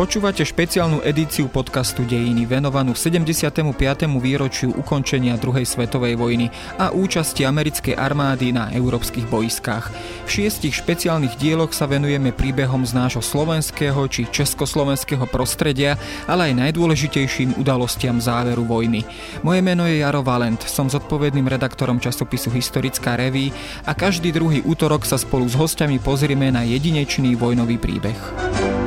Počúvate špeciálnu edíciu podcastu Dejiny venovanú 75. výročiu ukončenia druhej svetovej vojny a účasti americkej armády na európskych boiskách. V šiestich špeciálnych dieloch sa venujeme príbehom z nášho slovenského či československého prostredia, ale aj najdôležitejším udalostiam záveru vojny. Moje meno je Jaro Valent, som zodpovedným redaktorom časopisu Historická reví a každý druhý útorok sa spolu s hostiami pozrieme na jedinečný vojnový príbeh.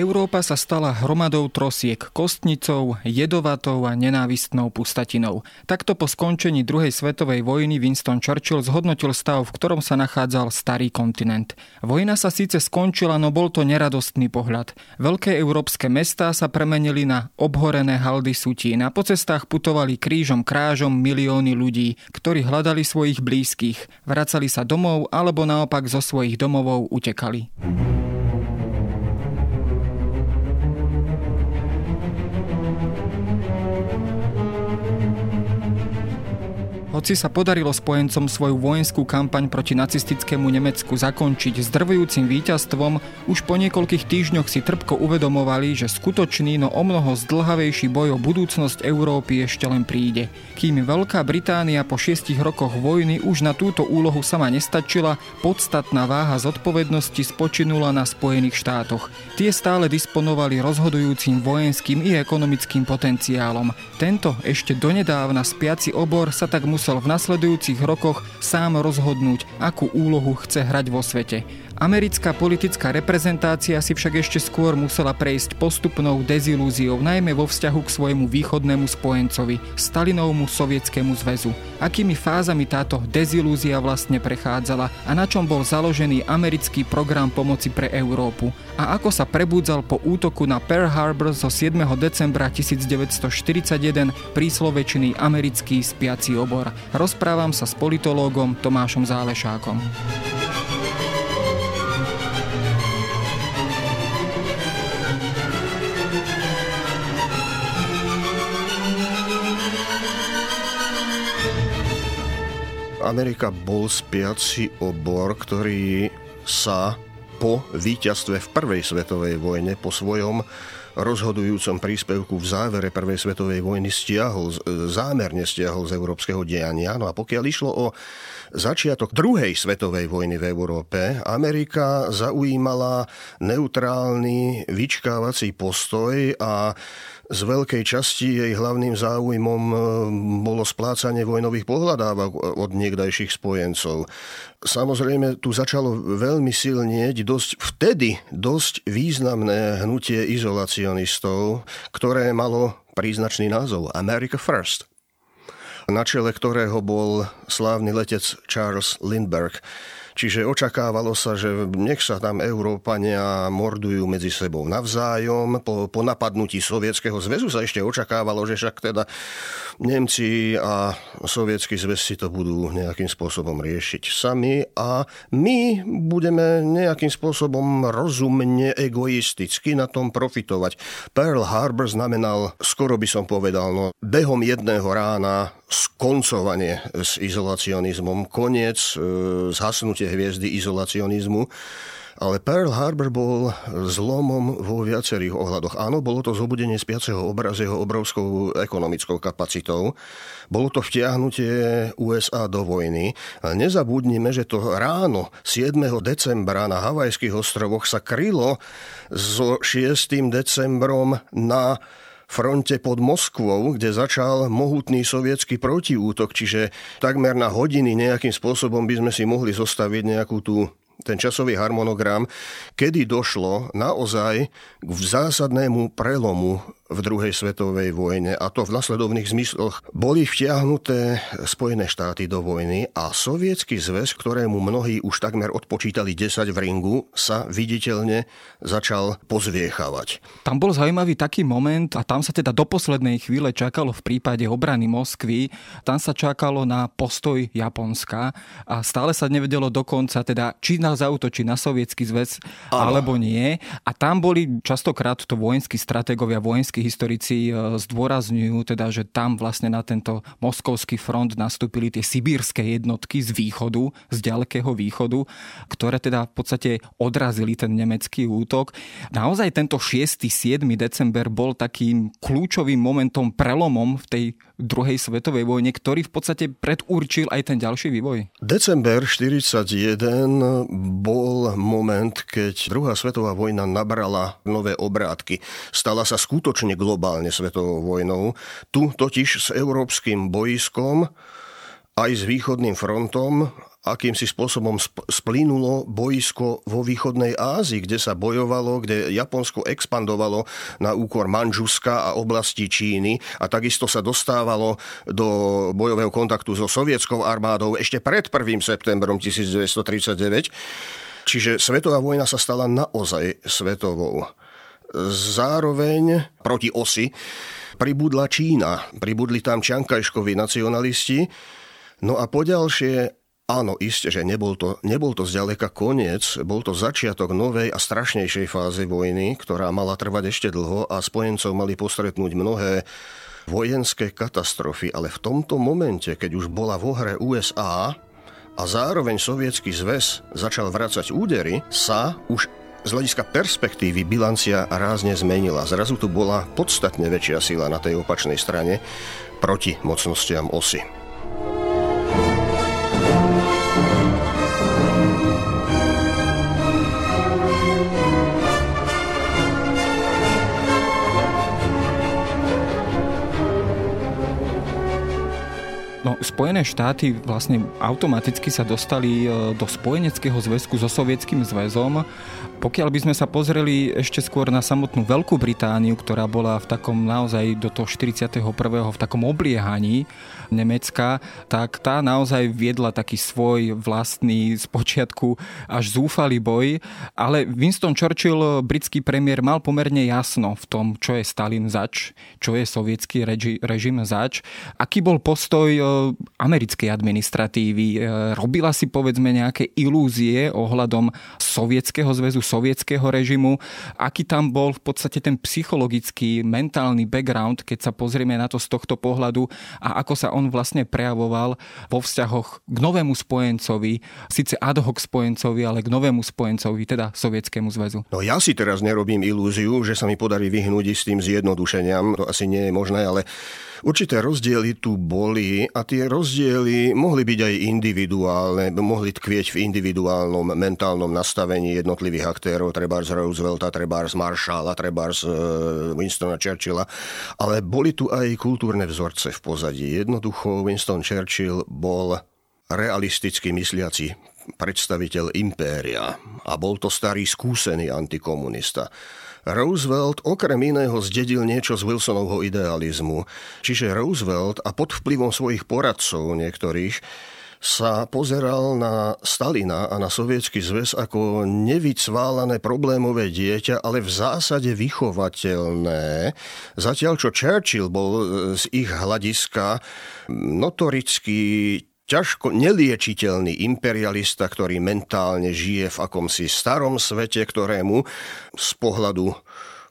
Európa sa stala hromadou trosiek, kostnicou, jedovatou a nenávistnou pustatinou. Takto po skončení druhej svetovej vojny Winston Churchill zhodnotil stav, v ktorom sa nachádzal starý kontinent. Vojna sa síce skončila, no bol to neradostný pohľad. Veľké európske mestá sa premenili na obhorené haldy sutí. Na pocestách putovali krížom krážom milióny ľudí, ktorí hľadali svojich blízkych, vracali sa domov alebo naopak zo svojich domovov utekali. Hoci sa podarilo spojencom svoju vojenskú kampaň proti nacistickému Nemecku zakončiť s drvujúcim víťazstvom, už po niekoľkých týždňoch si trpko uvedomovali, že skutočný, no o mnoho zdlhavejší boj o budúcnosť Európy ešte len príde. Kým Veľká Británia po šiestich rokoch vojny už na túto úlohu sama nestačila, podstatná váha zodpovednosti spočinula na Spojených štátoch. Tie stále disponovali rozhodujúcim vojenským i ekonomickým potenciálom. Tento ešte donedávna spiaci obor sa tak musel musel v nasledujúcich rokoch sám rozhodnúť, akú úlohu chce hrať vo svete. Americká politická reprezentácia si však ešte skôr musela prejsť postupnou dezilúziou, najmä vo vzťahu k svojmu východnému spojencovi, Stalinovmu sovietskému zväzu. Akými fázami táto dezilúzia vlastne prechádzala a na čom bol založený americký program pomoci pre Európu a ako sa prebudzal po útoku na Pearl Harbor zo 7. decembra 1941 príslovečný americký spiaci obor. Rozprávam sa s politológom Tomášom Zálešákom. Amerika bol spiaci obor, ktorý sa po víťazstve v Prvej svetovej vojne, po svojom rozhodujúcom príspevku v závere Prvej svetovej vojny stiahol, zámerne stiahol z európskeho diania. No a pokiaľ išlo o začiatok druhej svetovej vojny v Európe, Amerika zaujímala neutrálny vyčkávací postoj a z veľkej časti jej hlavným záujmom e, bolo splácanie vojnových pohľadávok od niekdajších spojencov. Samozrejme, tu začalo veľmi silnieť dosť, vtedy dosť významné hnutie izolacionistov, ktoré malo príznačný názov America First na čele ktorého bol slávny letec Charles Lindbergh. Čiže očakávalo sa, že nech sa tam Európania mordujú medzi sebou navzájom. Po, po napadnutí Sovietskeho zväzu sa ešte očakávalo, že však teda Nemci a Sovietský zväz si to budú nejakým spôsobom riešiť sami a my budeme nejakým spôsobom rozumne, egoisticky na tom profitovať. Pearl Harbor znamenal, skoro by som povedal, no, behom jedného rána skoncovanie s izolacionizmom, koniec, e, zhasnutie hviezdy izolacionizmu. Ale Pearl Harbor bol zlomom vo viacerých ohľadoch. Áno, bolo to zobudenie spiaceho obra s jeho obrovskou ekonomickou kapacitou. Bolo to vtiahnutie USA do vojny. A nezabudnime, že to ráno 7. decembra na Havajských ostrovoch sa krylo so 6. decembrom na fronte pod Moskvou, kde začal mohutný sovietský protiútok, čiže takmer na hodiny nejakým spôsobom by sme si mohli zostaviť nejakú tú ten časový harmonogram, kedy došlo naozaj k zásadnému prelomu v druhej svetovej vojne a to v nasledovných zmysloch. Boli vtiahnuté Spojené štáty do vojny a sovietský zväz, ktorému mnohí už takmer odpočítali 10 v ringu, sa viditeľne začal pozviechávať. Tam bol zaujímavý taký moment a tam sa teda do poslednej chvíle čakalo v prípade obrany Moskvy, tam sa čakalo na postoj Japonska a stále sa nevedelo dokonca teda, či nás zautočí na sovietský zväz alebo nie. A tam boli častokrát to vojenskí stratégovia, vojenskí nemeckí historici e, zdôrazňujú, teda, že tam vlastne na tento moskovský front nastúpili tie sibírske jednotky z východu, z ďalekého východu, ktoré teda v podstate odrazili ten nemecký útok. Naozaj tento 6. 7. december bol takým kľúčovým momentom, prelomom v tej druhej svetovej vojne, ktorý v podstate predurčil aj ten ďalší vývoj? December 1941 bol moment, keď druhá svetová vojna nabrala nové obrátky. Stala sa skutočne globálne svetovou vojnou. Tu totiž s európskym bojskom aj s východným frontom akýmsi spôsobom splínulo boisko vo východnej Ázii, kde sa bojovalo, kde Japonsko expandovalo na úkor Manžuska a oblasti Číny a takisto sa dostávalo do bojového kontaktu so sovietskou armádou ešte pred 1. septembrom 1939. Čiže svetová vojna sa stala naozaj svetovou. Zároveň proti osi pribudla Čína, pribudli tam čiankajškoví nacionalisti, No a poďalšie Áno, isté, že nebol to, nebol to zďaleka koniec, bol to začiatok novej a strašnejšej fázy vojny, ktorá mala trvať ešte dlho a spojencov mali postretnúť mnohé vojenské katastrofy, ale v tomto momente, keď už bola vo hre USA a zároveň sovietský zväz začal vracať údery, sa už z hľadiska perspektívy bilancia rázne zmenila. Zrazu tu bola podstatne väčšia sila na tej opačnej strane proti mocnostiam osy. Spojené štáty vlastne automaticky sa dostali e, do spojeneckého zväzku so Sovietským zväzom. Pokiaľ by sme sa pozreli ešte skôr na samotnú Veľkú Britániu, ktorá bola v takom naozaj do toho 41. v takom obliehaní Nemecka, tak tá naozaj viedla taký svoj vlastný spočiatku až zúfalý boj. Ale Winston Churchill, britský premiér, mal pomerne jasno v tom, čo je Stalin zač, čo je sovietský reži, režim zač, aký bol postoj e, americkej administratívy. E, robila si povedzme nejaké ilúzie ohľadom Sovietskeho zväzu, sovietského režimu. Aký tam bol v podstate ten psychologický, mentálny background, keď sa pozrieme na to z tohto pohľadu a ako sa on vlastne prejavoval vo vzťahoch k novému spojencovi, síce ad hoc spojencovi, ale k novému spojencovi, teda Sovietskému zväzu. No ja si teraz nerobím ilúziu, že sa mi podarí vyhnúť s tým zjednodušeniam. To asi nie je možné, ale Určité rozdiely tu boli a tie rozdiely mohli byť aj individuálne, mohli tkvieť v individuálnom mentálnom nastavení jednotlivých aktérov, treba z Roosevelta, treba z Marshalla, treba z e, Winstona Churchilla, ale boli tu aj kultúrne vzorce v pozadí. Jednoducho Winston Churchill bol realisticky mysliaci predstaviteľ impéria a bol to starý skúsený antikomunista. Roosevelt okrem iného zdedil niečo z Wilsonovho idealizmu. Čiže Roosevelt a pod vplyvom svojich poradcov niektorých sa pozeral na Stalina a na sovietský zväz ako nevycválané problémové dieťa, ale v zásade vychovateľné. Zatiaľ, čo Churchill bol z ich hľadiska notorický ťažko neliečiteľný imperialista, ktorý mentálne žije v akomsi starom svete, ktorému z pohľadu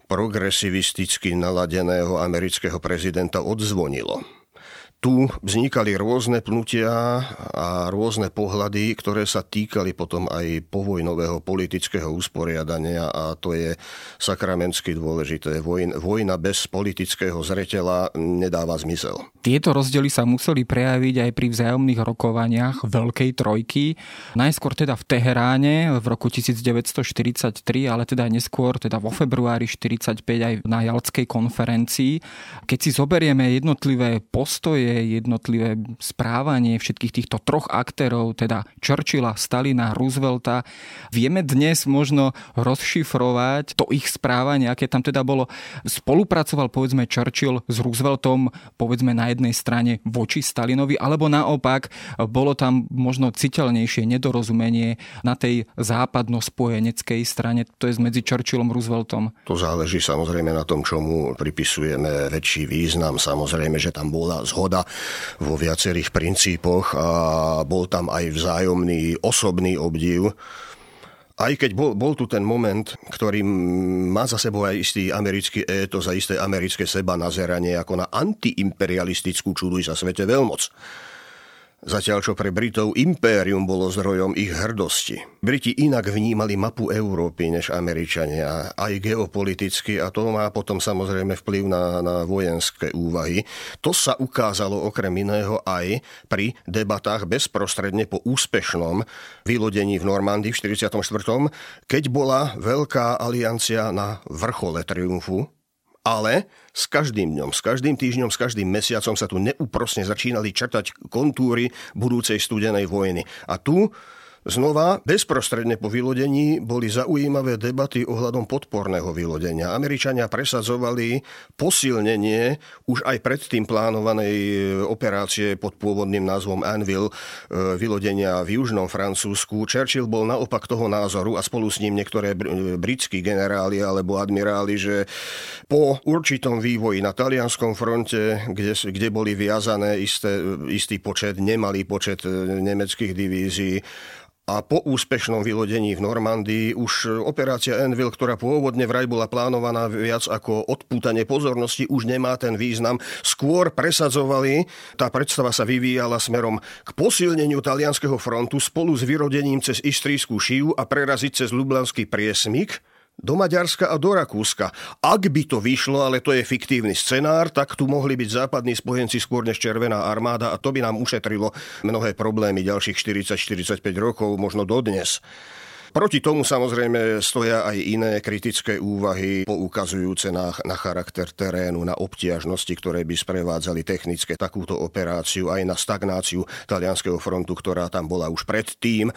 progresivisticky naladeného amerického prezidenta odzvonilo tu vznikali rôzne pnutia a rôzne pohľady, ktoré sa týkali potom aj povojnového politického usporiadania a to je sakramensky dôležité. Vojna, vojna bez politického zretela nedáva zmysel. Tieto rozdiely sa museli prejaviť aj pri vzájomných rokovaniach Veľkej trojky. Najskôr teda v Teheráne v roku 1943, ale teda neskôr teda vo februári 1945 aj na Jalskej konferencii. Keď si zoberieme jednotlivé postoje jednotlivé správanie všetkých týchto troch aktérov, teda Churchilla, Stalina, Roosevelta, vieme dnes možno rozšifrovať to ich správanie, aké tam teda bolo. Spolupracoval povedzme Churchill s Rooseveltom povedzme na jednej strane voči Stalinovi, alebo naopak bolo tam možno citeľnejšie nedorozumenie na tej západno-spojeneckej strane, to je medzi Churchillom a Rooseveltom. To záleží samozrejme na tom, čomu pripisujeme väčší význam. Samozrejme, že tam bola zhoda zhoda vo viacerých princípoch a bol tam aj vzájomný osobný obdiv aj keď bol, bol tu ten moment, ktorý má za sebou aj istý americký étos a isté americké seba nazeranie ako na antiimperialistickú čuduj sa svete veľmoc. Zatiaľ čo pre Britov impérium bolo zdrojom ich hrdosti. Briti inak vnímali mapu Európy než Američania, aj geopoliticky a to má potom samozrejme vplyv na, na vojenské úvahy. To sa ukázalo okrem iného aj pri debatách bezprostredne po úspešnom vylodení v Normandii v 44., keď bola veľká aliancia na vrchole triumfu ale s každým dňom, s každým týždňom, s každým mesiacom sa tu neúprosne začínali črtať kontúry budúcej studenej vojny. A tu Znova, bezprostredne po vylodení boli zaujímavé debaty ohľadom podporného vylodenia. Američania presadzovali posilnenie už aj predtým plánovanej operácie pod pôvodným názvom Anvil e, vylodenia v južnom Francúzsku. Churchill bol naopak toho názoru a spolu s ním niektoré britskí generáli alebo admiráli, že po určitom vývoji na talianskom fronte, kde, kde boli viazané isté, istý počet, nemalý počet e, nemeckých divízií, a po úspešnom vylodení v Normandii už operácia Envil, ktorá pôvodne vraj bola plánovaná viac ako odpútanie pozornosti, už nemá ten význam. Skôr presadzovali, tá predstava sa vyvíjala smerom k posilneniu talianského frontu spolu s vyrodením cez Istrijskú šiu a preraziť cez Lublanský priesmik, do Maďarska a do Rakúska. Ak by to vyšlo, ale to je fiktívny scenár, tak tu mohli byť západní spojenci skôr než Červená armáda a to by nám ušetrilo mnohé problémy ďalších 40-45 rokov, možno dodnes. Proti tomu samozrejme stoja aj iné kritické úvahy poukazujúce na, na charakter terénu, na obtiažnosti, ktoré by sprevádzali technické takúto operáciu, aj na stagnáciu talianského frontu, ktorá tam bola už predtým.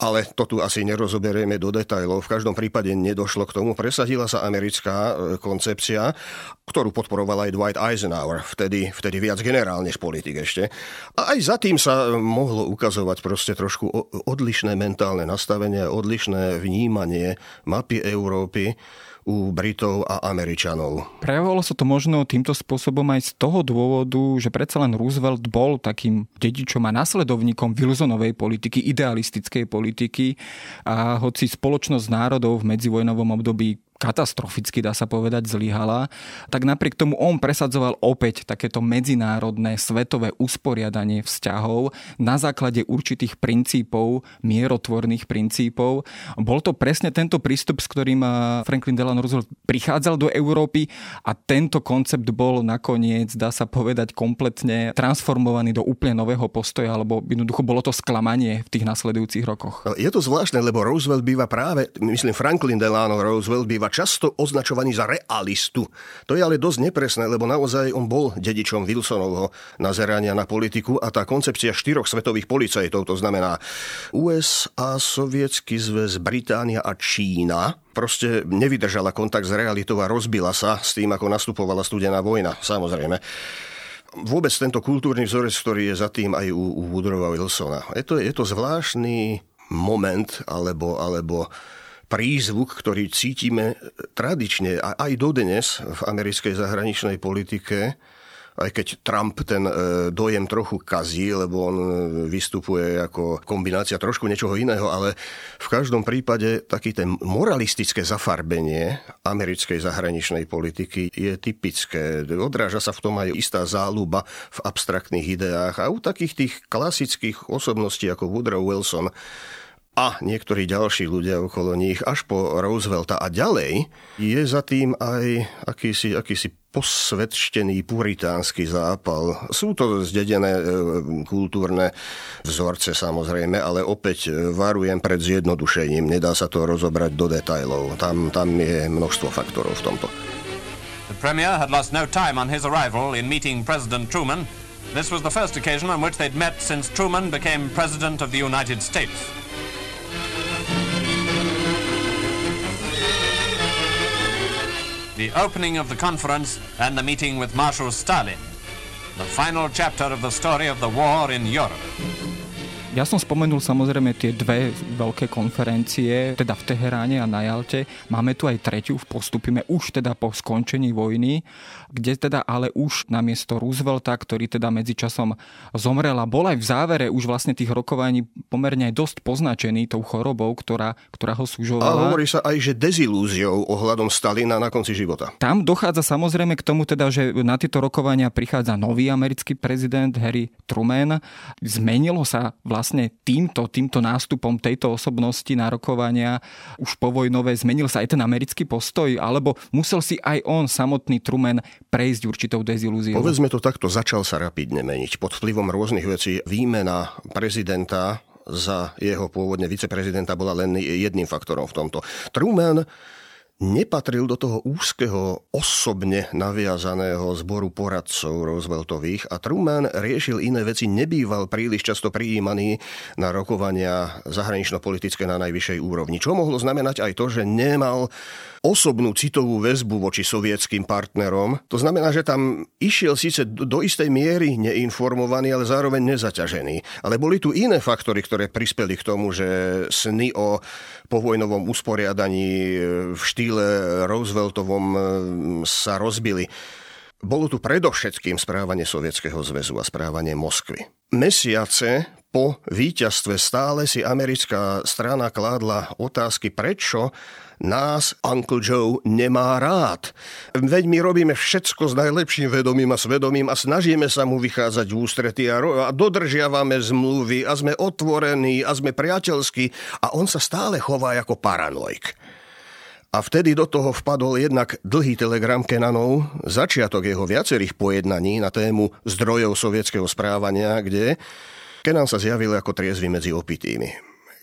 Ale to tu asi nerozoberieme do detajlov. V každom prípade nedošlo k tomu. Presadila sa americká e, koncepcia, ktorú podporoval aj Dwight Eisenhower, vtedy, vtedy viac generál než politik ešte. A aj za tým sa mohlo ukazovať proste trošku odlišné mentálne nastavenie, odlišné odlišné vnímanie mapy Európy u Britov a Američanov. Prejavovalo sa to možno týmto spôsobom aj z toho dôvodu, že predsa len Roosevelt bol takým dedičom a následovníkom Wilsonovej politiky, idealistickej politiky a hoci spoločnosť národov v medzivojnovom období katastroficky, dá sa povedať, zlyhala, tak napriek tomu on presadzoval opäť takéto medzinárodné svetové usporiadanie vzťahov na základe určitých princípov, mierotvorných princípov. Bol to presne tento prístup, s ktorým eh, Franklin Delano Roosevelt prichádzal do Európy a tento koncept bol nakoniec, dá sa povedať, kompletne transformovaný do úplne nového postoja, alebo jednoducho bolo to sklamanie v tých nasledujúcich rokoch. Je to zvláštne, lebo Roosevelt býva práve, myslím Franklin Delano Roosevelt býva býva často označovaný za realistu. To je ale dosť nepresné, lebo naozaj on bol dedičom Wilsonovho nazerania na politiku a tá koncepcia štyroch svetových policajtov, to znamená USA, Sovietsky zväz, Británia a Čína, proste nevydržala kontakt s realitou a rozbila sa s tým, ako nastupovala studená vojna, samozrejme vôbec tento kultúrny vzorec, ktorý je za tým aj u, u Woodrowa Wilsona. Je to, je to zvláštny moment alebo, alebo prízvuk, ktorý cítime tradične a aj dodnes v americkej zahraničnej politike, aj keď Trump ten e, dojem trochu kazí, lebo on e, vystupuje ako kombinácia trošku niečoho iného, ale v každom prípade taký ten moralistické zafarbenie americkej zahraničnej politiky je typické. Odráža sa v tom aj istá záľuba v abstraktných ideách a u takých tých klasických osobností ako Woodrow Wilson a niektorí ďalší ľudia okolo nich až po Roosevelta a ďalej, je za tým aj akýsi, akýsi posvedčtený puritánsky zápal. Sú to zdedené e, kultúrne vzorce samozrejme, ale opäť e, varujem pred zjednodušením. Nedá sa to rozobrať do detajlov. Tam, tam je množstvo faktorov v tomto. The Premier had lost no time on his arrival in meeting President Truman. This was the first occasion on which they'd met since Truman became President of the United States. The opening of the conference and the meeting with Marshal Stalin, the final chapter of the story of the war in Europe. Ja som spomenul samozrejme tie dve veľké konferencie, teda v Teheráne a na Jalte. Máme tu aj tretiu, postupíme už teda po skončení vojny, kde teda ale už namiesto Roosevelta, ktorý teda medzičasom zomrel a bol aj v závere už vlastne tých rokovaní pomerne aj dosť poznačený tou chorobou, ktorá, ktorá ho súžovala. A hovorí sa aj, že dezilúziou ohľadom Stalina na konci života. Tam dochádza samozrejme k tomu teda, že na tieto rokovania prichádza nový americký prezident Harry Truman. Zmenilo sa vlastne týmto, týmto nástupom tejto osobnosti na rokovania už povojnové zmenil sa aj ten americký postoj, alebo musel si aj on samotný Truman prejsť určitou dezilúziou? Povedzme to takto, začal sa rapidne meniť. Pod vplyvom rôznych vecí výmena prezidenta za jeho pôvodne viceprezidenta bola len jedným faktorom v tomto. Truman nepatril do toho úzkeho, osobne naviazaného zboru poradcov Rooseveltových a Truman riešil iné veci, nebýval príliš často prijímaný na rokovania zahranično-politické na najvyššej úrovni. Čo mohlo znamenať aj to, že nemal osobnú citovú väzbu voči sovietským partnerom. To znamená, že tam išiel síce do istej miery neinformovaný, ale zároveň nezaťažený. Ale boli tu iné faktory, ktoré prispeli k tomu, že sny o povojnovom usporiadaní v štýle Rooseveltovom e, sa rozbili. Bolo tu predovšetkým správanie Sovietskeho zväzu a správanie Moskvy. Mesiace po víťazstve stále si americká strana kládla otázky, prečo nás Uncle Joe nemá rád. Veď my robíme všetko s najlepším vedomím a svedomím a snažíme sa mu vychádzať v ústrety a, ro- a dodržiavame zmluvy a sme otvorení a sme priateľskí a on sa stále chová ako paranoik. A vtedy do toho vpadol jednak dlhý telegram Kenanov, začiatok jeho viacerých pojednaní na tému zdrojov sovietského správania, kde Kenan sa zjavil ako triezvy medzi opitými.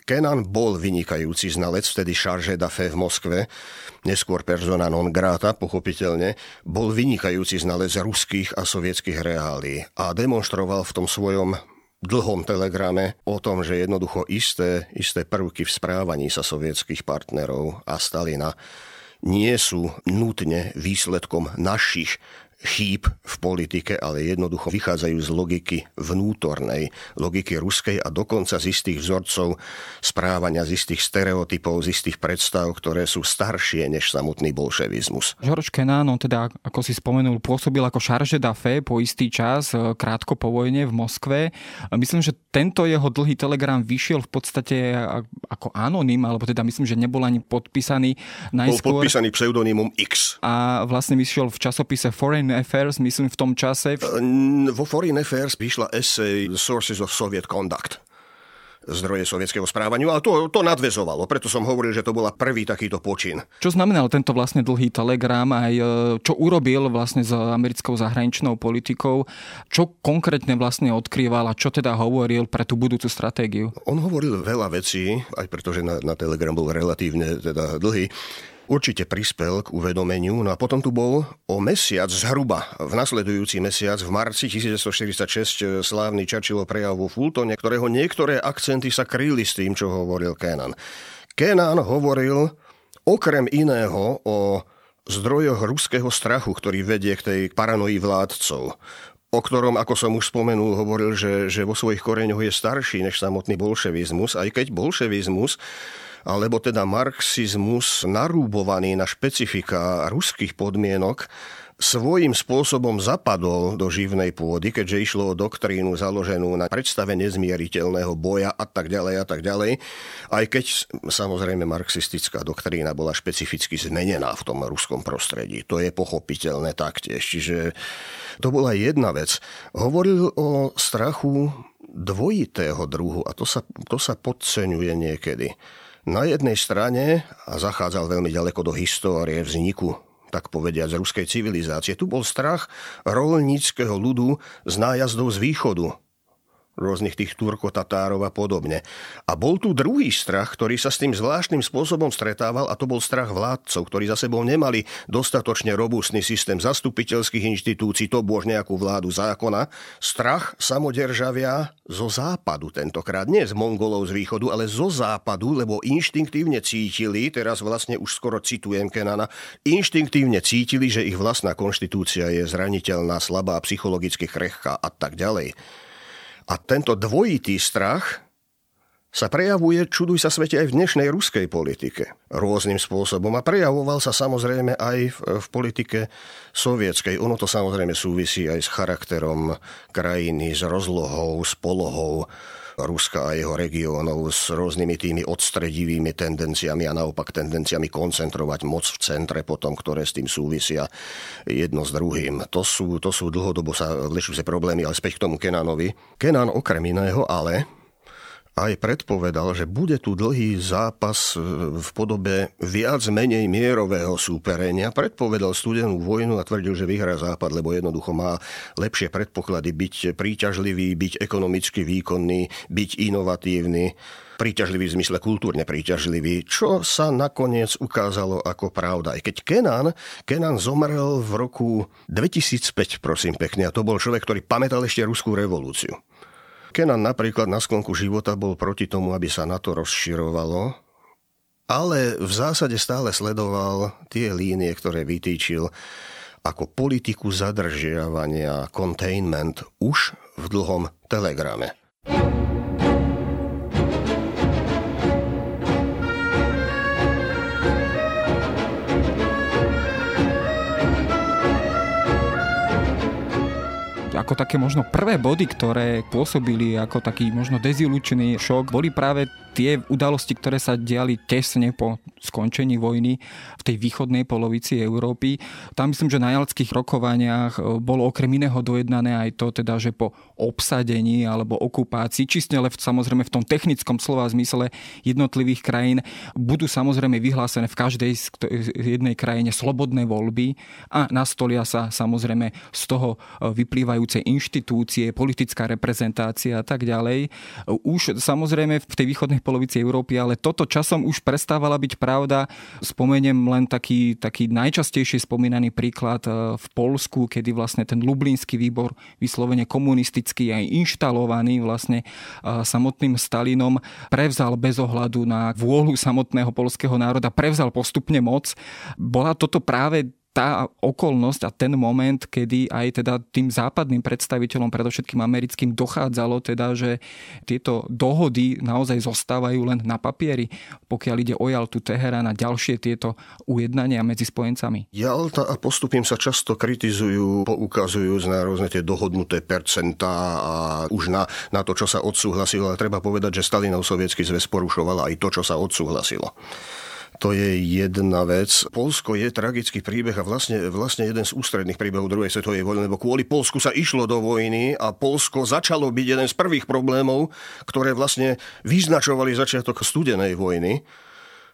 Kenan bol vynikajúci znalec, vtedy Charge d'Affaires v Moskve, neskôr persona non grata, pochopiteľne, bol vynikajúci znalec ruských a sovietských reálí a demonstroval v tom svojom dlhom telegrame o tom, že jednoducho isté, isté prvky v správaní sa sovietských partnerov a Stalina nie sú nutne výsledkom našich chýb v politike, ale jednoducho vychádzajú z logiky vnútornej, logiky ruskej a dokonca z istých vzorcov správania, z istých stereotypov, z istých predstav, ktoré sú staršie než samotný bolševizmus. George Kennan, on teda, ako si spomenul, pôsobil ako charge d'affaires po istý čas, e, krátko po vojne v Moskve. Myslím, že tento jeho dlhý telegram vyšiel v podstate ako anonym, alebo teda myslím, že nebol ani podpísaný najskôr. Bol podpísaný pseudonymom X. A vlastne vyšiel v časopise Foreign Affairs, myslím v tom čase? Vo Foreign Affairs vyšla essay Sources of Soviet Conduct zdroje sovietského správania, ale to, to nadvezovalo, preto som hovoril, že to bola prvý takýto počin. Čo znamenal tento vlastne dlhý telegram aj e, čo urobil vlastne s americkou zahraničnou politikou, čo konkrétne vlastne odkrýval a čo teda hovoril pre tú budúcu stratégiu? On hovoril veľa vecí, aj pretože na, na telegram bol relatívne teda dlhý určite prispel k uvedomeniu. No a potom tu bol o mesiac zhruba, v nasledujúci mesiac, v marci 1946 slávny Churchillov prejav vo Fultone, ktorého niektoré akcenty sa kryli s tým, čo hovoril Kenan. Kenan hovoril okrem iného o zdrojoch ruského strachu, ktorý vedie k tej paranoji vládcov o ktorom, ako som už spomenul, hovoril, že, že vo svojich koreňoch je starší než samotný bolševizmus, aj keď bolševizmus alebo teda marxizmus narúbovaný na špecifika ruských podmienok, svojím spôsobom zapadol do živnej pôdy, keďže išlo o doktrínu založenú na predstave nezmieriteľného boja a tak ďalej a tak ďalej. Aj keď samozrejme marxistická doktrína bola špecificky zmenená v tom ruskom prostredí. To je pochopiteľné taktiež. Čiže to bola jedna vec. Hovoril o strachu dvojitého druhu a to sa, to sa podceňuje niekedy. Na jednej strane, a zachádzal veľmi ďaleko do histórie vzniku tak povediať, z ruskej civilizácie. Tu bol strach rolníckého ľudu z nájazdov z východu, rôznych tých turkotatárov a podobne. A bol tu druhý strach, ktorý sa s tým zvláštnym spôsobom stretával a to bol strach vládcov, ktorí za sebou nemali dostatočne robustný systém zastupiteľských inštitúcií, to bôž nejakú vládu zákona. Strach samodržavia zo západu tentokrát, nie z Mongolov z východu, ale zo západu, lebo inštinktívne cítili, teraz vlastne už skoro citujem Kenana, inštinktívne cítili, že ich vlastná konštitúcia je zraniteľná, slabá, psychologicky krehká a tak ďalej. A tento dvojitý strach sa prejavuje, čuduj sa svete, aj v dnešnej ruskej politike. Rôznym spôsobom. A prejavoval sa samozrejme aj v, v politike sovietskej. Ono to samozrejme súvisí aj s charakterom krajiny, s rozlohou, s polohou Ruska a jeho regiónov s rôznymi tými odstredivými tendenciami a naopak tendenciami koncentrovať moc v centre potom, ktoré s tým súvisia jedno s druhým. To sú, to sú dlhodobo sa vlečúce problémy, ale späť k tomu Kenanovi. Kenan okrem iného ale aj predpovedal, že bude tu dlhý zápas e, v podobe viac menej mierového súperenia. Predpovedal studenú vojnu a tvrdil, že vyhrá Západ, lebo jednoducho má lepšie predpoklady byť príťažlivý, byť ekonomicky výkonný, byť inovatívny príťažlivý v zmysle kultúrne príťažlivý, čo sa nakoniec ukázalo ako pravda. Aj keď Kenan, Kenan zomrel v roku 2005, prosím pekne, a to bol človek, ktorý pamätal ešte ruskú revolúciu. Kenan napríklad na sklonku života bol proti tomu, aby sa na to rozširovalo, ale v zásade stále sledoval tie línie, ktoré vytýčil ako politiku zadržiavania containment už v dlhom telegrame. Ako také možno prvé body, ktoré pôsobili ako taký možno dezilučný šok, boli práve tie udalosti, ktoré sa diali tesne po skončení vojny v tej východnej polovici Európy. Tam myslím, že na jalských rokovaniach e, bolo okrem iného dojednané aj to, teda, že po obsadení alebo okupácii, čistne ale v, samozrejme v tom technickom slova zmysle jednotlivých krajín, budú samozrejme vyhlásené v každej z jednej krajine slobodné voľby a nastolia sa samozrejme z toho e, vyplývajúce inštitúcie, politická reprezentácia a tak ďalej. Už samozrejme v tej východnej polovici Európy, ale toto časom už prestávala byť pravda. Spomeniem len taký, taký najčastejšie spomínaný príklad e, v Polsku, kedy vlastne ten Lublínsky výbor vyslovene komunistický aj inštalovaný vlastne e, samotným Stalinom prevzal bez ohľadu na vôľu samotného polského národa, prevzal postupne moc. Bola toto práve tá okolnosť a ten moment, kedy aj teda tým západným predstaviteľom, predovšetkým americkým, dochádzalo teda, že tieto dohody naozaj zostávajú len na papieri, pokiaľ ide o Jaltu, Teherán a ďalšie tieto ujednania medzi spojencami. Jalta a postupím sa často kritizujú, poukazujú na rôzne tie dohodnuté percentá a už na, na to, čo sa odsúhlasilo, ale treba povedať, že Stalinov sovietský zväz porušoval aj to, čo sa odsúhlasilo. To je jedna vec. Polsko je tragický príbeh a vlastne, vlastne jeden z ústredných príbehov druhej svetovej vojny, lebo kvôli Polsku sa išlo do vojny a Polsko začalo byť jeden z prvých problémov, ktoré vlastne vyznačovali začiatok studenej vojny.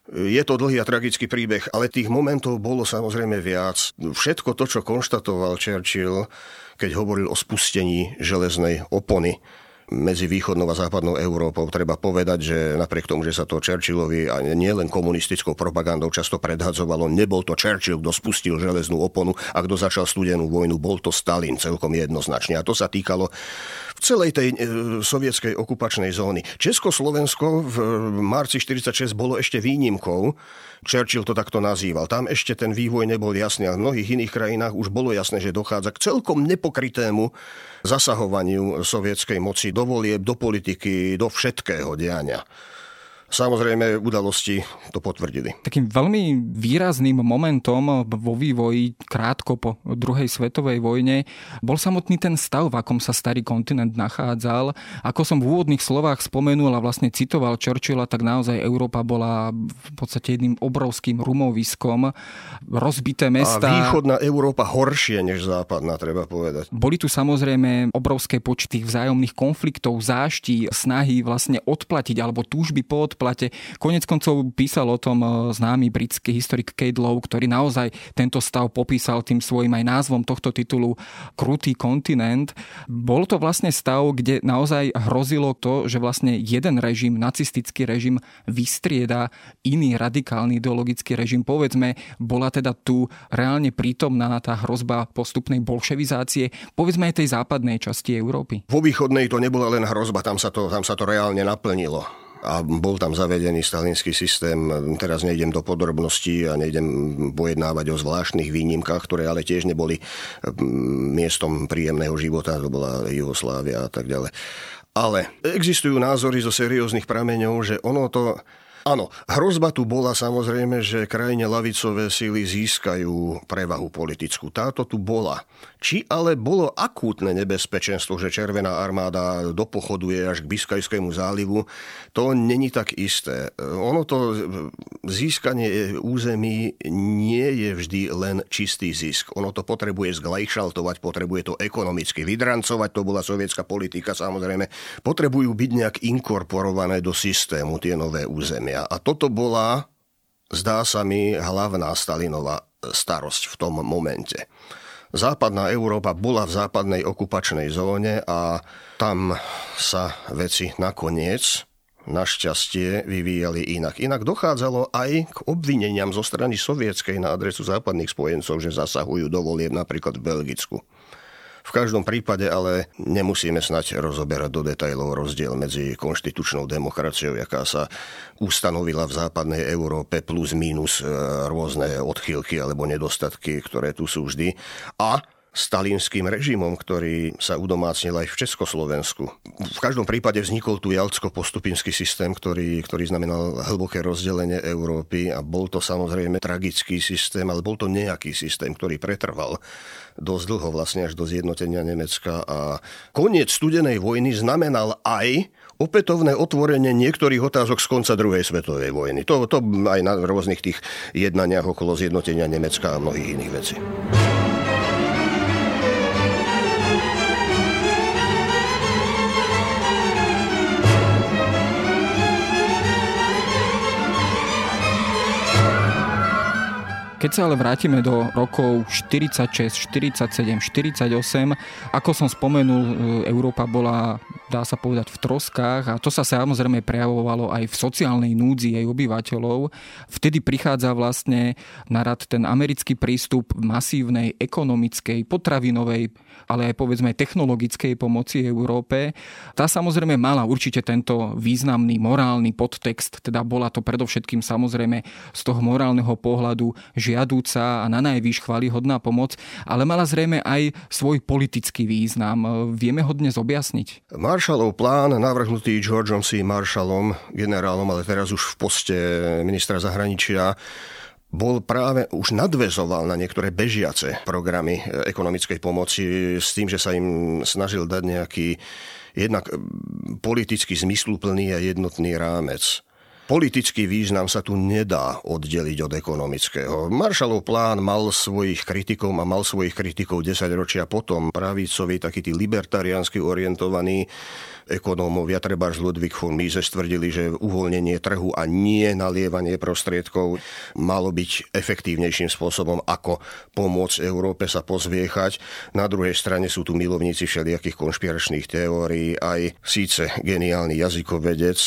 Je to dlhý a tragický príbeh, ale tých momentov bolo samozrejme viac. Všetko to, čo konštatoval Churchill, keď hovoril o spustení železnej opony medzi východnou a západnou Európou. Treba povedať, že napriek tomu, že sa to Churchillovi a nielen komunistickou propagandou často predhadzovalo, nebol to Churchill, kto spustil železnú oponu a kto začal studenú vojnu, bol to Stalin celkom jednoznačne. A to sa týkalo v celej tej e, sovietskej okupačnej zóny. Československo v marci 46 bolo ešte výnimkou, Churchill to takto nazýval. Tam ešte ten vývoj nebol jasný a v mnohých iných krajinách už bolo jasné, že dochádza k celkom nepokrytému zasahovaniu sovietskej moci do volieb, do politiky, do všetkého diania. Samozrejme, udalosti to potvrdili. Takým veľmi výrazným momentom vo vývoji krátko po druhej svetovej vojne bol samotný ten stav, v akom sa starý kontinent nachádzal. Ako som v úvodných slovách spomenul a vlastne citoval Churchilla, tak naozaj Európa bola v podstate jedným obrovským rumoviskom. Rozbité mesta. A východná Európa horšie než západná, treba povedať. Boli tu samozrejme obrovské počty vzájomných konfliktov, záští, snahy vlastne odplatiť alebo túžby po odplate. Konec koncov písal o tom e, známy britský historik Kate Lowe, ktorý naozaj tento stav popísal tým svojim aj názvom tohto titulu Krutý kontinent. Bol to vlastne stav, kde naozaj hrozilo to, že vlastne jeden režim, nacistický režim, vystrieda iný radikálny ideologický režim. Povedzme, bola teda tu reálne prítomná tá hrozba postupnej bolševizácie, povedzme aj tej západnej časti Európy. Vo východnej to nebola len hrozba, tam sa to, tam sa to reálne naplnilo a bol tam zavedený stalinský systém. Teraz nejdem do podrobností a nejdem pojednávať o zvláštnych výnimkách, ktoré ale tiež neboli miestom príjemného života, to bola Jugoslávia a tak ďalej. Ale existujú názory zo serióznych prameňov, že ono to Áno, hrozba tu bola samozrejme, že krajine lavicové síly získajú prevahu politickú. Táto tu bola. Či ale bolo akútne nebezpečenstvo, že Červená armáda dopochoduje až k Biskajskému zálivu, to není tak isté. Ono to získanie území nie je vždy len čistý zisk. Ono to potrebuje zglajšaltovať, potrebuje to ekonomicky vydrancovať, to bola sovietská politika samozrejme. Potrebujú byť nejak inkorporované do systému tie nové územia. A toto bola, zdá sa mi, hlavná Stalinová starosť v tom momente. Západná Európa bola v západnej okupačnej zóne a tam sa veci nakoniec našťastie vyvíjali inak. Inak dochádzalo aj k obvineniam zo strany sovietskej na adresu západných spojencov, že zasahujú do volieb napríklad v Belgicku. V každom prípade ale nemusíme snať rozoberať do detajlov rozdiel medzi konštitučnou demokraciou, jaká sa ustanovila v západnej Európe plus minus e, rôzne odchýlky alebo nedostatky, ktoré tu sú vždy, a stalinským režimom, ktorý sa udomácnil aj v Československu. V každom prípade vznikol tu jalcko-postupinský systém, ktorý, ktorý znamenal hlboké rozdelenie Európy a bol to samozrejme tragický systém, ale bol to nejaký systém, ktorý pretrval dosť dlho vlastne až do zjednotenia Nemecka a koniec studenej vojny znamenal aj opätovné otvorenie niektorých otázok z konca druhej svetovej vojny. To, to aj na rôznych tých jednaniach okolo zjednotenia Nemecka a mnohých iných vecí. Keď sa ale vrátime do rokov 46, 47, 48, ako som spomenul, e, Európa bola, dá sa povedať, v troskách a to sa samozrejme prejavovalo aj v sociálnej núdzi jej obyvateľov. Vtedy prichádza vlastne na rad ten americký prístup masívnej ekonomickej, potravinovej, ale aj povedzme technologickej pomoci Európe. Tá samozrejme mala určite tento významný morálny podtext, teda bola to predovšetkým samozrejme z toho morálneho pohľadu žiadúca a na najvýš chválihodná pomoc, ale mala zrejme aj svoj politický význam. Vieme ho dnes objasniť? Marshallov plán, navrhnutý Georgeom C. Marshallom, generálom, ale teraz už v poste ministra zahraničia, bol práve už nadvezoval na niektoré bežiace programy ekonomickej pomoci s tým, že sa im snažil dať nejaký jednak politicky zmysluplný a jednotný rámec. Politický význam sa tu nedá oddeliť od ekonomického. Marshallov plán mal svojich kritikov a mal svojich kritikov 10 ročia potom. Pravicový, taký tí libertariánsky orientovaní ekonómovia, treba Ludwig von Mises tvrdili, že uvoľnenie trhu a nie nalievanie prostriedkov malo byť efektívnejším spôsobom, ako pomôcť Európe sa pozviechať. Na druhej strane sú tu milovníci všelijakých konšpiračných teórií, aj síce geniálny jazykovedec,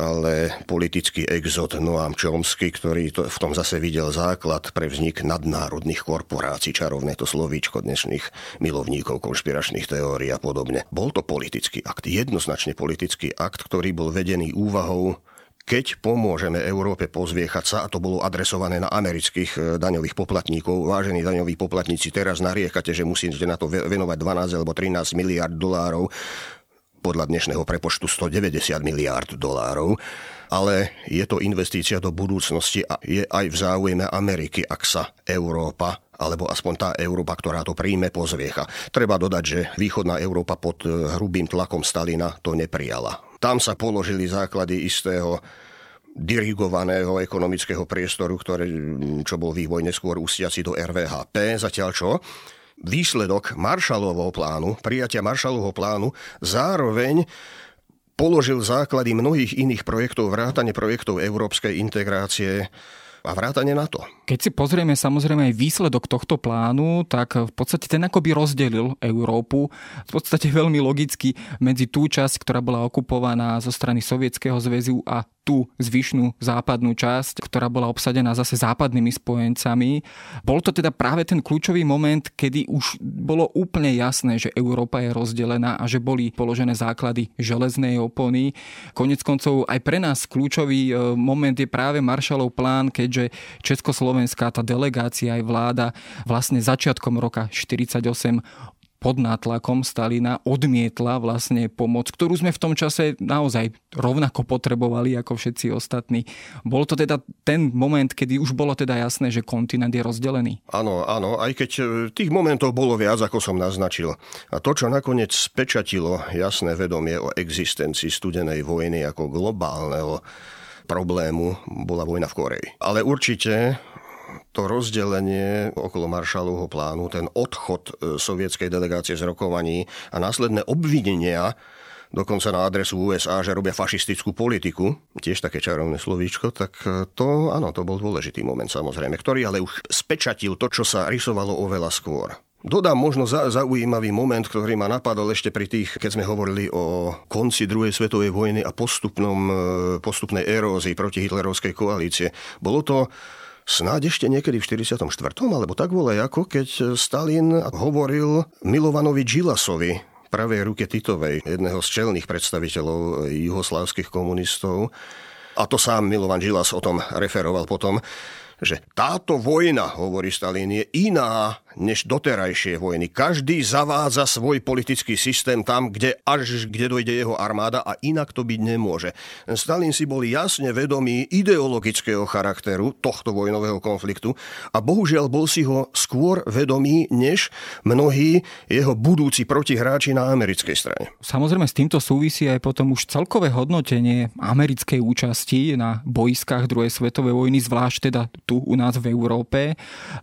ale politický exot Noam Chomsky, ktorý to, v tom zase videl základ pre vznik nadnárodných korporácií, čarovné to slovíčko dnešných milovníkov konšpiračných teórií a podobne. Bol to politický akt, jedno jednoznačne politický akt, ktorý bol vedený úvahou keď pomôžeme Európe pozviechať sa, a to bolo adresované na amerických e, daňových poplatníkov, vážení daňoví poplatníci, teraz nariekate, že musíte na to venovať 12 alebo 13 miliard dolárov, podľa dnešného prepočtu 190 miliard dolárov, ale je to investícia do budúcnosti a je aj v záujme Ameriky, ak sa Európa alebo aspoň tá Európa, ktorá to príjme, pozviecha. Treba dodať, že východná Európa pod e, hrubým tlakom Stalina to neprijala. Tam sa položili základy istého dirigovaného ekonomického priestoru, ktoré, čo bol vývoj neskôr ústiaci do RVHP, zatiaľ čo výsledok Marshallovho plánu, prijatia Marshallovho plánu, zároveň položil základy mnohých iných projektov, vrátane projektov európskej integrácie a vrátane to. Keď si pozrieme samozrejme aj výsledok tohto plánu, tak v podstate ten akoby rozdelil Európu v podstate veľmi logicky medzi tú časť, ktorá bola okupovaná zo strany Sovietskeho zväzu a tú zvyšnú západnú časť, ktorá bola obsadená zase západnými spojencami. Bol to teda práve ten kľúčový moment, kedy už bolo úplne jasné, že Európa je rozdelená a že boli položené základy železnej opony. Konec koncov aj pre nás kľúčový e, moment je práve Marshallov plán, keďže Československá tá delegácia aj vláda vlastne začiatkom roka 48 pod nátlakom Stalina odmietla vlastne pomoc, ktorú sme v tom čase naozaj rovnako potrebovali ako všetci ostatní. Bol to teda ten moment, kedy už bolo teda jasné, že kontinent je rozdelený? Áno, áno, aj keď e, tých momentov bolo viac, ako som naznačil. A to, čo nakoniec spečatilo jasné vedomie o existencii studenej vojny ako globálneho problému, bola vojna v Koreji. Ale určite to rozdelenie okolo Maršalovho plánu, ten odchod e, sovietskej delegácie z rokovaní a následné obvinenia dokonca na adresu USA, že robia fašistickú politiku, tiež také čarovné slovíčko, tak e, to, áno, to bol dôležitý moment samozrejme, ktorý ale už spečatil to, čo sa rysovalo oveľa skôr. Dodám možno za, zaujímavý moment, ktorý ma napadol ešte pri tých, keď sme hovorili o konci druhej svetovej vojny a postupnom, e, postupnej erózii proti hitlerovskej koalície. Bolo to snáď ešte niekedy v 44. alebo tak volaj ako, keď Stalin hovoril Milovanovi Džilasovi, pravej ruke Titovej, jedného z čelných predstaviteľov juhoslávskych komunistov, a to sám Milovan Žilas o tom referoval potom, že táto vojna, hovorí Stalin, je iná než doterajšie vojny. Každý zavádza svoj politický systém tam, kde až kde dojde jeho armáda a inak to byť nemôže. Stalin si bol jasne vedomý ideologického charakteru tohto vojnového konfliktu a bohužiaľ bol si ho skôr vedomý než mnohí jeho budúci protihráči na americkej strane. Samozrejme s týmto súvisí aj potom už celkové hodnotenie americkej účasti na boiskách druhej svetovej vojny, zvlášť teda tu u nás v Európe.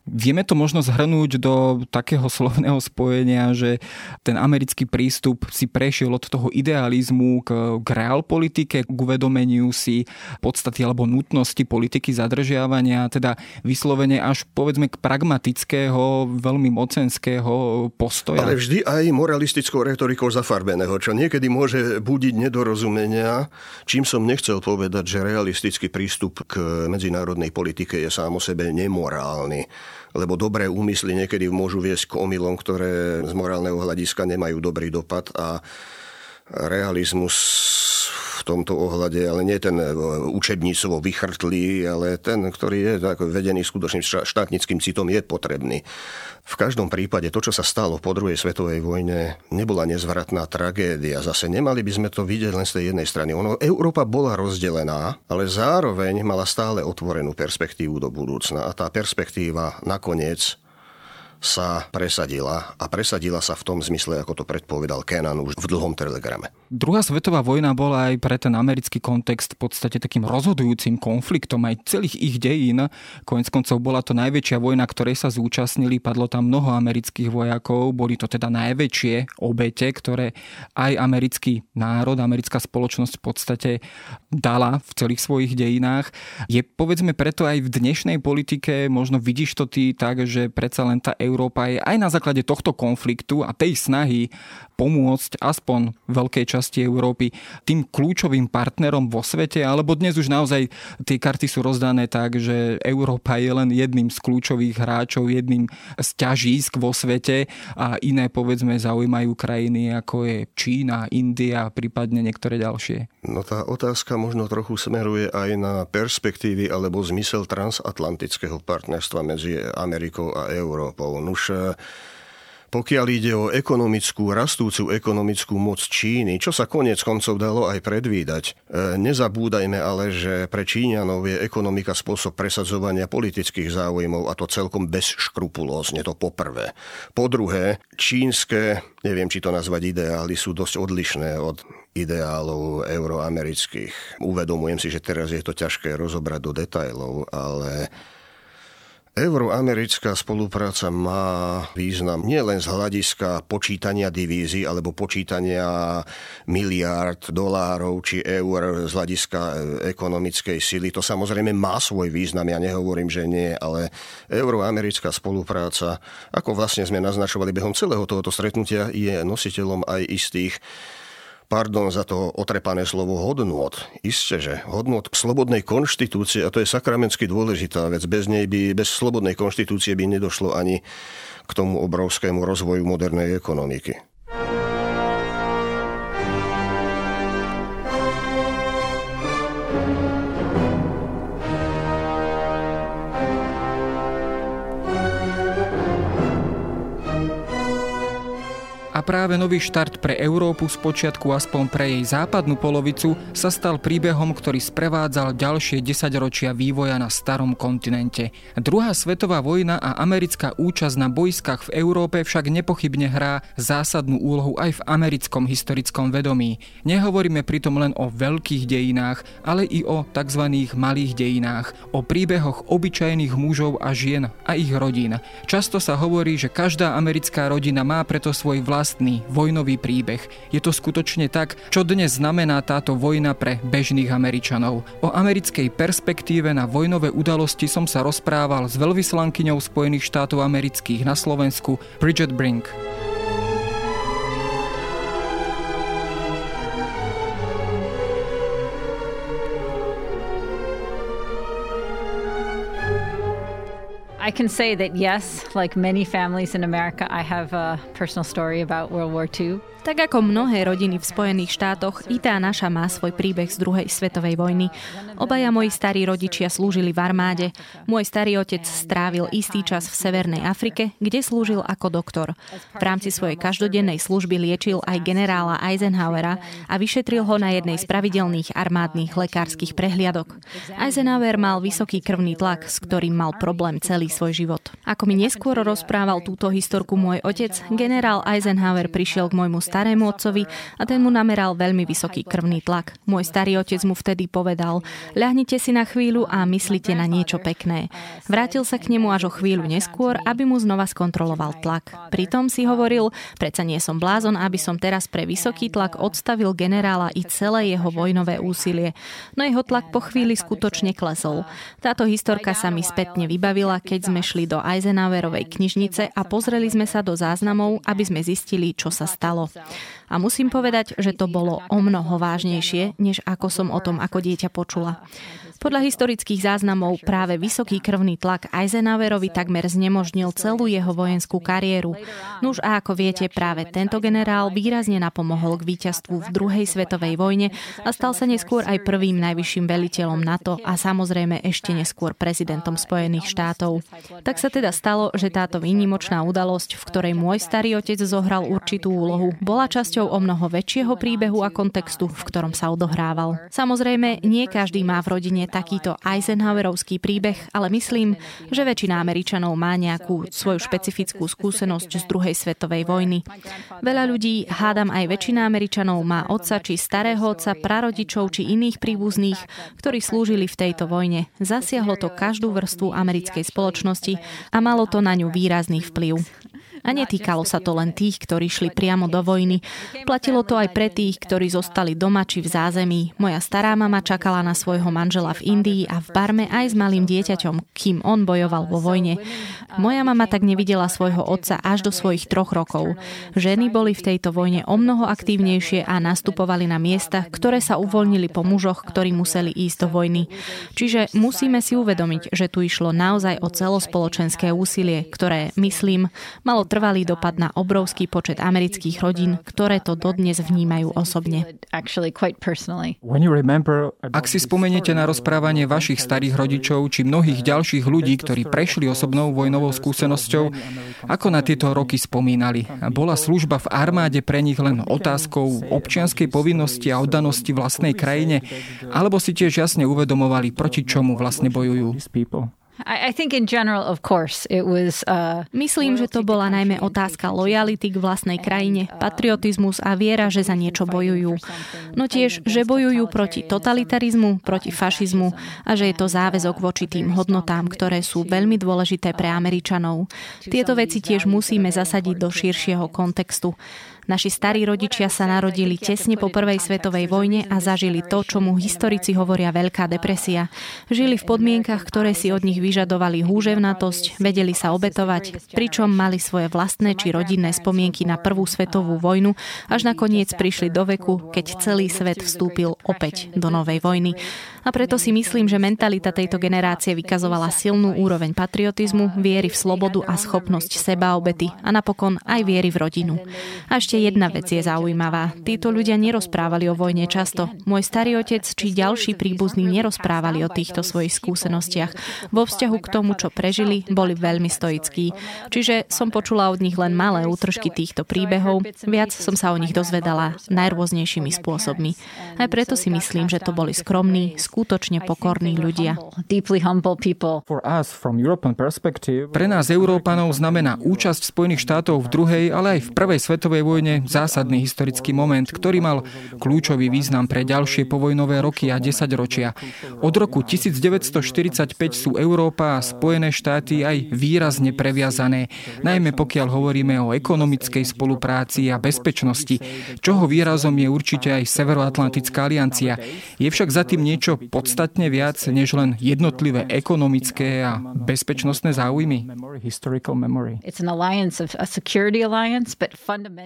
Vieme to možno zhrnúť do takého slovného spojenia, že ten americký prístup si prešiel od toho idealizmu k, k realpolitike, k uvedomeniu si podstaty alebo nutnosti politiky zadržiavania, teda vyslovene až povedzme k pragmatického, veľmi mocenského postoja. Ale vždy aj moralistickou retorikou zafarbeného, čo niekedy môže budiť nedorozumenia, čím som nechcel povedať, že realistický prístup k medzinárodnej politike je sám o sebe nemorálny lebo dobré úmysly niekedy môžu viesť k omylom, ktoré z morálneho hľadiska nemajú dobrý dopad a realizmus tomto ohľade, ale nie ten e, učebnícovo vychrtlý, ale ten, ktorý je tak vedený skutočným štátnickým citom, je potrebný. V každom prípade to, čo sa stalo po druhej svetovej vojne, nebola nezvratná tragédia. Zase nemali by sme to vidieť len z tej jednej strany. Ono, Európa bola rozdelená, ale zároveň mala stále otvorenú perspektívu do budúcna. A tá perspektíva nakoniec sa presadila a presadila sa v tom zmysle, ako to predpovedal Kenan už v dlhom telegrame. Druhá svetová vojna bola aj pre ten americký kontext v podstate takým rozhodujúcim konfliktom aj celých ich dejín. Konec koncov bola to najväčšia vojna, ktorej sa zúčastnili, padlo tam mnoho amerických vojakov, boli to teda najväčšie obete, ktoré aj americký národ, americká spoločnosť v podstate dala v celých svojich dejinách. Je povedzme preto aj v dnešnej politike, možno vidíš to ty tak, že predsa len tá Európa je aj na základe tohto konfliktu a tej snahy pomôcť aspoň veľkej časti Európy tým kľúčovým partnerom vo svete, alebo dnes už naozaj tie karty sú rozdané tak, že Európa je len jedným z kľúčových hráčov, jedným z ťažísk vo svete a iné povedzme zaujímajú krajiny ako je Čína, India, prípadne niektoré ďalšie. No tá otázka možno trochu smeruje aj na perspektívy alebo zmysel transatlantického partnerstva medzi Amerikou a Európou. Nuž pokiaľ ide o ekonomickú, rastúcu ekonomickú moc Číny, čo sa konec koncov dalo aj predvídať. E, nezabúdajme ale, že pre Číňanov je ekonomika spôsob presadzovania politických záujmov a to celkom bezškrupulózne, to poprvé. Po druhé, čínske, neviem či to nazvať ideály, sú dosť odlišné od ideálov euroamerických. Uvedomujem si, že teraz je to ťažké rozobrať do detajlov, ale Euroamerická spolupráca má význam nielen z hľadiska počítania divízií alebo počítania miliárd dolárov či eur z hľadiska e, ekonomickej sily. To samozrejme má svoj význam, ja nehovorím, že nie, ale euroamerická spolupráca, ako vlastne sme naznačovali behom celého tohoto stretnutia, je nositeľom aj istých pardon za to otrepané slovo hodnot. Isté, že hodnot slobodnej konštitúcie, a to je sakramensky dôležitá vec, bez nej by, bez slobodnej konštitúcie by nedošlo ani k tomu obrovskému rozvoju modernej ekonomiky. A práve nový štart pre Európu z počiatku aspoň pre jej západnú polovicu sa stal príbehom, ktorý sprevádzal ďalšie desaťročia vývoja na starom kontinente. Druhá svetová vojna a americká účasť na bojskách v Európe však nepochybne hrá zásadnú úlohu aj v americkom historickom vedomí. Nehovoríme pritom len o veľkých dejinách, ale i o tzv. malých dejinách, o príbehoch obyčajných mužov a žien a ich rodín. Často sa hovorí, že každá americká rodina má preto svoj vlastný vojnový príbeh. Je to skutočne tak, čo dnes znamená táto vojna pre bežných Američanov. O americkej perspektíve na vojnové udalosti som sa rozprával s veľvyslankyňou Spojených štátov amerických na Slovensku Bridget Brink. I can say that yes, like many families in America, I have a personal story about World War II. Tak ako mnohé rodiny v Spojených štátoch, i tá naša má svoj príbeh z druhej svetovej vojny. Obaja moji starí rodičia slúžili v armáde. Môj starý otec strávil istý čas v Severnej Afrike, kde slúžil ako doktor. V rámci svojej každodennej služby liečil aj generála Eisenhowera a vyšetril ho na jednej z pravidelných armádnych lekárskych prehliadok. Eisenhower mal vysoký krvný tlak, s ktorým mal problém celý svoj život. Ako mi neskôr rozprával túto historku môj otec, generál Eisenhower prišiel k môjmu starému otcovi a ten mu nameral veľmi vysoký krvný tlak. Môj starý otec mu vtedy povedal, ľahnite si na chvíľu a myslite na niečo pekné. Vrátil sa k nemu až o chvíľu neskôr, aby mu znova skontroloval tlak. Pritom si hovoril, predsa nie som blázon, aby som teraz pre vysoký tlak odstavil generála i celé jeho vojnové úsilie. No jeho tlak po chvíli skutočne klesol. Táto historka sa mi spätne vybavila, keď sme šli do Eisenhowerovej knižnice a pozreli sme sa do záznamov, aby sme zistili, čo sa stalo. A musím povedať, že to bolo o mnoho vážnejšie, než ako som o tom ako dieťa počula. Podľa historických záznamov práve vysoký krvný tlak Eisenhowerovi takmer znemožnil celú jeho vojenskú kariéru. Nuž a ako viete, práve tento generál výrazne napomohol k víťazstvu v druhej svetovej vojne a stal sa neskôr aj prvým najvyšším veliteľom NATO a samozrejme ešte neskôr prezidentom Spojených štátov. Tak sa teda stalo, že táto výnimočná udalosť, v ktorej môj starý otec zohral určitú úlohu, bola časťou o mnoho väčšieho príbehu a kontextu, v ktorom sa odohrával. Samozrejme, nie každý má v rodine takýto Eisenhowerovský príbeh, ale myslím, že väčšina Američanov má nejakú svoju špecifickú skúsenosť z druhej svetovej vojny. Veľa ľudí, hádam aj väčšina Američanov, má otca či starého otca, prarodičov či iných príbuzných, ktorí slúžili v tejto vojne. Zasiahlo to každú vrstvu americkej spoločnosti a malo to na ňu výrazný vplyv. A netýkalo sa to len tých, ktorí šli priamo do vojny. Platilo to aj pre tých, ktorí zostali doma či v zázemí. Moja stará mama čakala na svojho manžela v Indii a v Barme aj s malým dieťaťom, kým on bojoval vo vojne. Moja mama tak nevidela svojho otca až do svojich troch rokov. Ženy boli v tejto vojne o mnoho aktívnejšie a nastupovali na miesta, ktoré sa uvoľnili po mužoch, ktorí museli ísť do vojny. Čiže musíme si uvedomiť, že tu išlo naozaj o celospoločenské úsilie, ktoré, myslím, malo trvalý dopad na obrovský počet amerických rodín, ktoré to dodnes vnímajú osobne. Ak si spomeniete na rozprávanie vašich starých rodičov či mnohých ďalších ľudí, ktorí prešli osobnou vojnovou skúsenosťou, ako na tieto roky spomínali? Bola služba v armáde pre nich len otázkou občianskej povinnosti a oddanosti vlastnej krajine, alebo si tiež jasne uvedomovali, proti čomu vlastne bojujú? Myslím, že to bola najmä otázka lojality k vlastnej krajine, patriotizmus a viera, že za niečo bojujú. No tiež, že bojujú proti totalitarizmu, proti fašizmu a že je to záväzok voči tým hodnotám, ktoré sú veľmi dôležité pre Američanov. Tieto veci tiež musíme zasadiť do širšieho kontextu. Naši starí rodičia sa narodili tesne po prvej svetovej vojne a zažili to, čo mu historici hovoria Veľká depresia. Žili v podmienkach, ktoré si od nich vyžadovali húževnatosť, vedeli sa obetovať, pričom mali svoje vlastné či rodinné spomienky na prvú svetovú vojnu, až nakoniec prišli do veku, keď celý svet vstúpil opäť do novej vojny. A preto si myslím, že mentalita tejto generácie vykazovala silnú úroveň patriotizmu, viery v slobodu a schopnosť sebaobety a napokon aj viery v rodinu. A ešte jedna vec je zaujímavá. Títo ľudia nerozprávali o vojne často. Môj starý otec či ďalší príbuzní nerozprávali o týchto svojich skúsenostiach. Vo vzťahu k tomu, čo prežili, boli veľmi stoickí. Čiže som počula od nich len malé útržky týchto príbehov, viac som sa o nich dozvedala najrôznejšími spôsobmi. Aj preto si myslím, že to boli skromní, skutočne pokorní ľudia. Pre nás Európanov znamená účasť Spojených štátov v druhej, ale aj v prvej svetovej vojne zásadný historický moment, ktorý mal kľúčový význam pre ďalšie povojnové roky a desaťročia. Od roku 1945 sú Európa a Spojené štáty aj výrazne previazané, najmä pokiaľ hovoríme o ekonomickej spolupráci a bezpečnosti, čoho výrazom je určite aj Severoatlantická aliancia. Je však za tým niečo podstatne viac, než len jednotlivé ekonomické a bezpečnostné záujmy.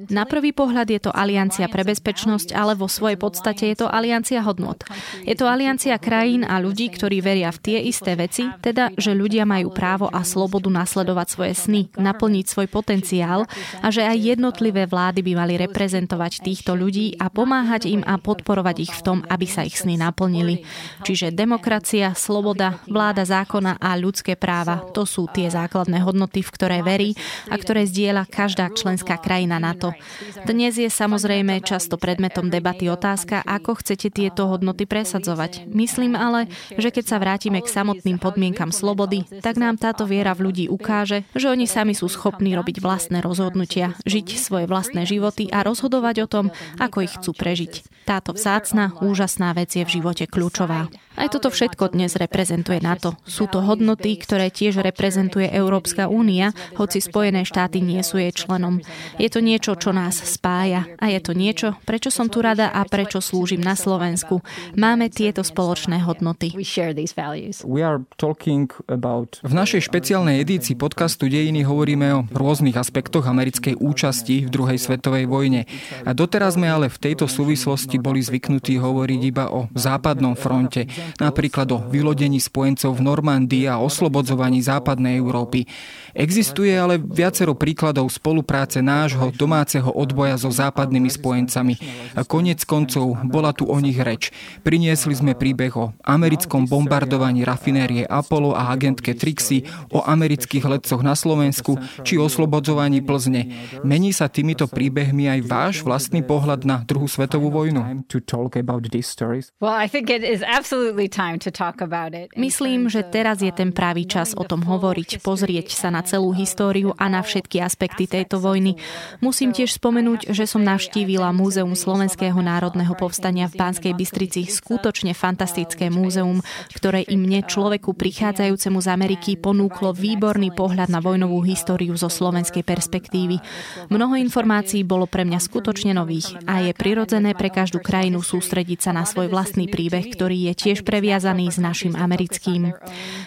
Na prvý pohľad je to aliancia pre bezpečnosť, ale vo svojej podstate je to aliancia hodnot. Je to aliancia krajín a ľudí, ktorí veria v tie isté veci, teda, že ľudia majú právo a slobodu nasledovať svoje sny, naplniť svoj potenciál a že aj jednotlivé vlády by mali reprezentovať týchto ľudí a pomáhať im a podporovať ich v tom, aby sa ich sny naplnili. Čiže demokracia, sloboda, vláda zákona a ľudské práva, to sú tie základné hodnoty, v ktoré verí a ktoré zdieľa každá členská krajina NATO. Dnes je samozrejme často predmetom debaty otázka, ako chcete tieto hodnoty presadzovať. Myslím ale, že keď sa vrátime k samotným podmienkam slobody, tak nám táto viera v ľudí ukáže, že oni sami sú schopní robiť vlastné rozhodnutia, žiť svoje vlastné životy a rozhodovať o tom, ako ich chcú prežiť. Táto vzácna, úžasná vec je v živote kľúčová. Aj toto všetko dnes reprezentuje NATO. Sú to hodnoty, ktoré tiež reprezentuje Európska únia, hoci Spojené štáty nie sú jej členom. Je to niečo, čo nás spája a je to niečo, prečo som tu rada a prečo slúžim na Slovensku. Máme tieto spoločné hodnoty. V našej špeciálnej edícii podcastu Dejiny hovoríme o rôznych aspektoch americkej účasti v druhej svetovej vojne. A doteraz sme ale v tejto súvislosti boli zvyknutí hovoriť iba o západnom fronte, napríklad o vylodení spojencov v Normandii a oslobodzovaní západnej Európy. Existuje ale viacero príkladov spolupráce nášho domáceho odboja so západnými spojencami. A konec koncov bola tu o nich reč. Priniesli sme príbeh o americkom bombardovaní rafinérie Apollo a agentke Trixie, o amerických letcoch na Slovensku či oslobodzovaní Plzne. Mení sa týmito príbehmi aj váš vlastný pohľad na druhú svetovú vojnu? Well, I think it is Myslím, že teraz je ten pravý čas o tom hovoriť, pozrieť sa na celú históriu a na všetky aspekty tejto vojny. Musím tiež spomenúť, že som navštívila Múzeum Slovenského národného povstania v Banskej Bystrici, skutočne fantastické múzeum, ktoré i mne, človeku prichádzajúcemu z Ameriky, ponúklo výborný pohľad na vojnovú históriu zo slovenskej perspektívy. Mnoho informácií bolo pre mňa skutočne nových a je prirodzené pre každú krajinu sústrediť sa na svoj vlastný príbeh, ktorý je tiež previazaný s našim americkým.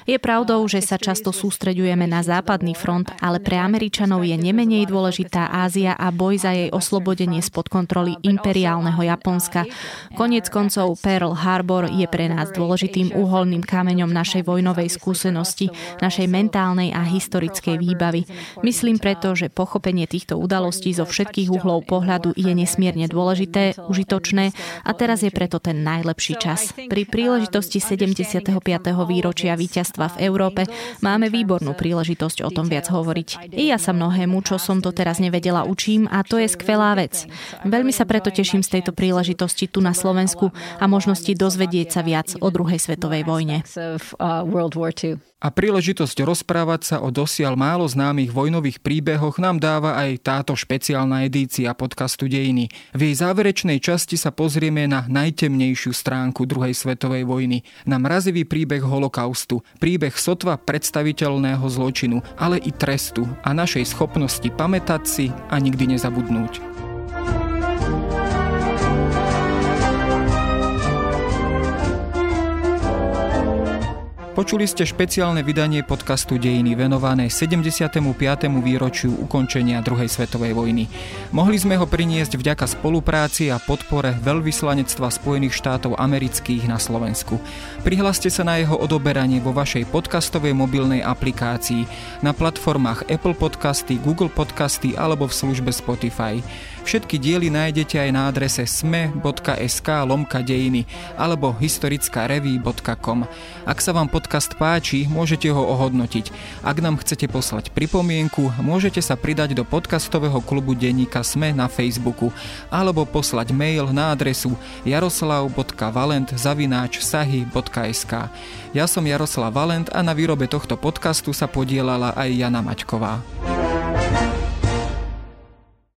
Je pravdou, že sa často sústreďujeme na západný front, ale pre Američanov je nemenej dôležitá Ázia a boj za jej oslobodenie spod kontroly imperiálneho Japonska. Konec koncov Pearl Harbor je pre nás dôležitým uholným kameňom našej vojnovej skúsenosti, našej mentálnej a historickej výbavy. Myslím preto, že pochopenie týchto udalostí zo všetkých uhlov pohľadu je nesmierne dôležité, užitočné a teraz je preto ten najlepší čas. Pri príležitosti príležitosti 75. výročia víťazstva v Európe máme výbornú príležitosť o tom viac hovoriť. I ja sa mnohému, čo som to teraz nevedela, učím a to je skvelá vec. Veľmi sa preto teším z tejto príležitosti tu na Slovensku a možnosti dozvedieť sa viac o druhej svetovej vojne. A príležitosť rozprávať sa o dosiaľ málo známych vojnových príbehoch nám dáva aj táto špeciálna edícia podcastu Dejiny. V jej záverečnej časti sa pozrieme na najtemnejšiu stránku druhej svetovej vojny, na mrazivý príbeh holokaustu, príbeh sotva predstaviteľného zločinu, ale i trestu a našej schopnosti pamätať si a nikdy nezabudnúť. Počuli ste špeciálne vydanie podcastu Dejiny venované 75. výročiu ukončenia druhej svetovej vojny. Mohli sme ho priniesť vďaka spolupráci a podpore Veľvyslanectva Spojených štátov amerických na Slovensku. Prihláste sa na jeho odoberanie vo vašej podcastovej mobilnej aplikácii na platformách Apple Podcasty, Google Podcasty alebo v službe Spotify. Všetky diely nájdete aj na adrese sme.sk lomka dejiny alebo historickareví.com. Ak sa vám podcast páči, môžete ho ohodnotiť. Ak nám chcete poslať pripomienku, môžete sa pridať do podcastového klubu denníka Sme na Facebooku alebo poslať mail na adresu jaroslav.valent.sahy.sk Ja som Jaroslav Valent a na výrobe tohto podcastu sa podielala aj Jana Maťková.